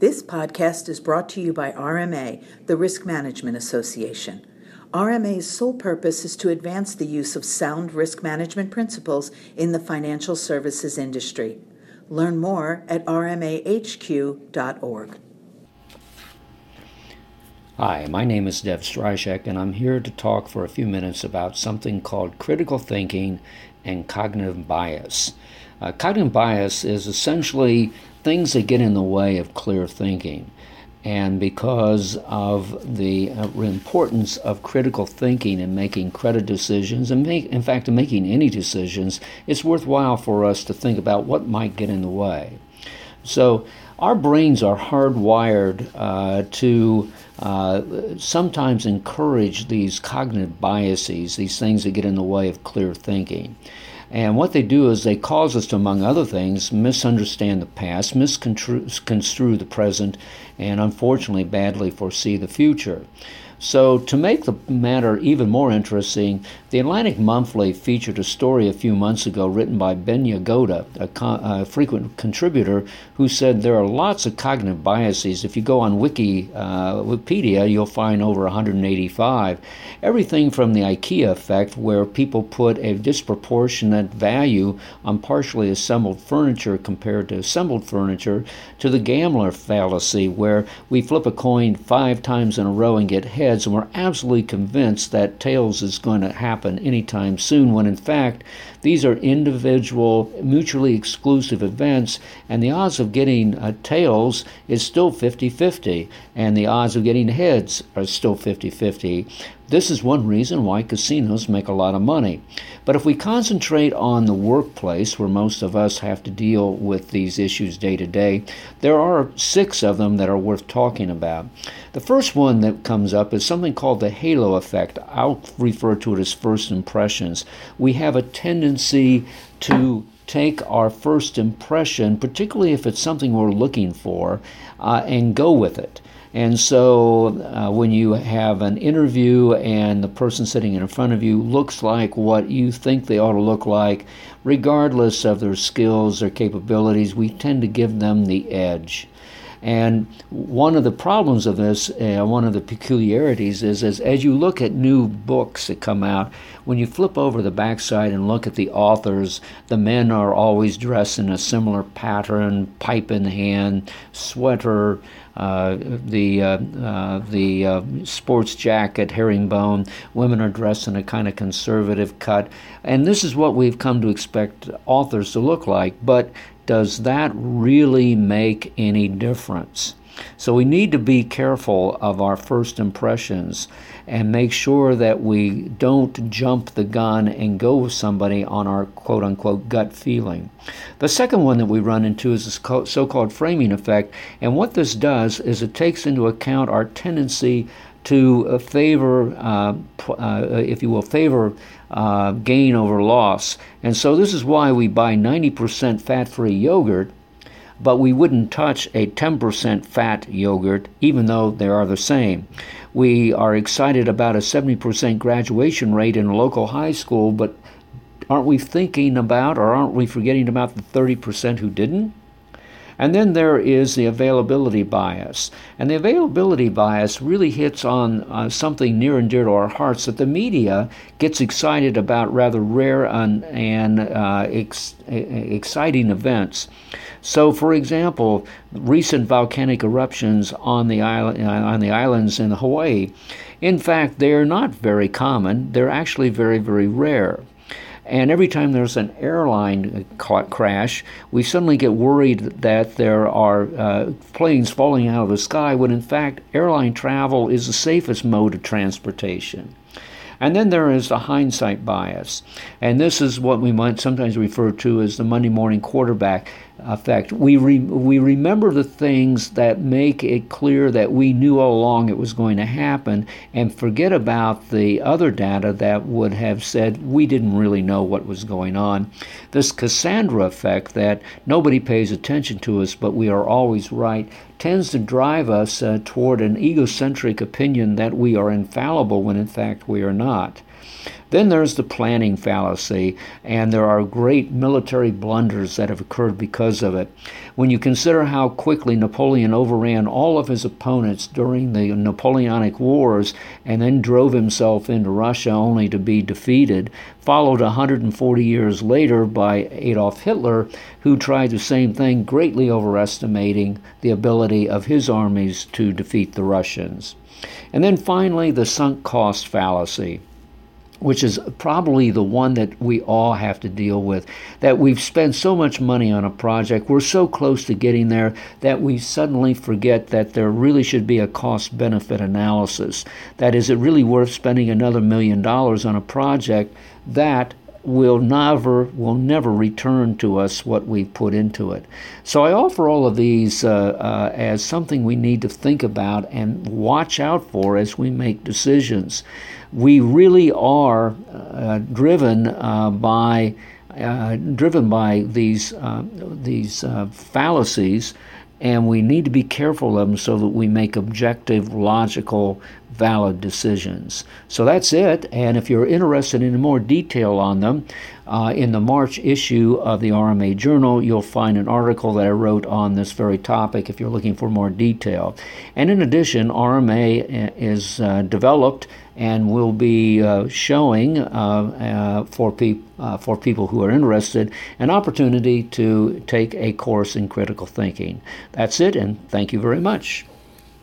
This podcast is brought to you by RMA, the Risk Management Association. RMA's sole purpose is to advance the use of sound risk management principles in the financial services industry. Learn more at rmahq.org. Hi, my name is Dev Strischek, and I'm here to talk for a few minutes about something called critical thinking and cognitive bias. Uh, cognitive bias is essentially things that get in the way of clear thinking. And because of the uh, importance of critical thinking in making credit decisions, and make, in fact, in making any decisions, it's worthwhile for us to think about what might get in the way. So, our brains are hardwired uh, to uh, sometimes encourage these cognitive biases, these things that get in the way of clear thinking. And what they do is they cause us to, among other things, misunderstand the past, misconstrue the present, and unfortunately badly foresee the future. So, to make the matter even more interesting, the Atlantic Monthly featured a story a few months ago written by Ben Yagoda, a, a frequent contributor, who said there are lots of cognitive biases. If you go on Wiki, uh, Wikipedia, you'll find over 185. Everything from the IKEA effect, where people put a disproportionate value on partially assembled furniture compared to assembled furniture, to the gambler fallacy, where we flip a coin five times in a row and get heads heads, and we're absolutely convinced that tails is going to happen anytime soon, when in fact, these are individual, mutually exclusive events, and the odds of getting uh, tails is still 50 50, and the odds of getting heads are still 50 50. This is one reason why casinos make a lot of money. But if we concentrate on the workplace, where most of us have to deal with these issues day to day, there are six of them that are worth talking about. The first one that comes up is something called the halo effect. I'll refer to it as first impressions. We have a tendency to take our first impression, particularly if it's something we're looking for, uh, and go with it. And so uh, when you have an interview and the person sitting in front of you looks like what you think they ought to look like, regardless of their skills or capabilities, we tend to give them the edge. And one of the problems of this, uh, one of the peculiarities is, is as you look at new books that come out, when you flip over the backside and look at the authors, the men are always dressed in a similar pattern, pipe in hand, sweater, uh, the uh, uh, the uh, sports jacket, herringbone. Women are dressed in a kind of conservative cut, and this is what we've come to expect authors to look like. But does that really make any difference? So we need to be careful of our first impressions and make sure that we don't jump the gun and go with somebody on our quote unquote gut feeling. The second one that we run into is this so called framing effect. And what this does is it takes into account our tendency to uh, favor, uh, uh, if you will, favor uh, gain over loss. And so this is why we buy 90% fat free yogurt, but we wouldn't touch a 10% fat yogurt, even though they are the same. We are excited about a 70% graduation rate in a local high school, but aren't we thinking about or aren't we forgetting about the 30% who didn't? And then there is the availability bias. And the availability bias really hits on uh, something near and dear to our hearts that the media gets excited about rather rare and, and uh, ex- exciting events. So, for example, recent volcanic eruptions on the, island, uh, on the islands in Hawaii, in fact, they are not very common. They're actually very, very rare. And every time there's an airline crash, we suddenly get worried that there are uh, planes falling out of the sky, when in fact, airline travel is the safest mode of transportation. And then there is the hindsight bias. And this is what we might sometimes refer to as the Monday morning quarterback effect. We, re- we remember the things that make it clear that we knew all along it was going to happen and forget about the other data that would have said we didn't really know what was going on. This Cassandra effect that nobody pays attention to us, but we are always right, tends to drive us uh, toward an egocentric opinion that we are infallible when in fact we are not. Then there's the planning fallacy, and there are great military blunders that have occurred because of it. When you consider how quickly Napoleon overran all of his opponents during the Napoleonic Wars and then drove himself into Russia only to be defeated, followed 140 years later by Adolf Hitler, who tried the same thing, greatly overestimating the ability of his armies to defeat the Russians. And then finally, the sunk cost fallacy which is probably the one that we all have to deal with. That we've spent so much money on a project, we're so close to getting there that we suddenly forget that there really should be a cost benefit analysis. That is, it really worth spending another million dollars on a project that will never will never return to us what we put into it. So I offer all of these uh, uh, as something we need to think about and watch out for as we make decisions. We really are uh, driven uh, by uh, driven by these uh, these fallacies and we need to be careful of them so that we make objective, logical, valid decisions. So that's it. And if you're interested in more detail on them, uh, in the March issue of the RMA Journal, you'll find an article that I wrote on this very topic if you're looking for more detail. And in addition, RMA is uh, developed and will be uh, showing uh, uh, for, pe- uh, for people who are interested an opportunity to take a course in critical thinking. That's it, and thank you very much.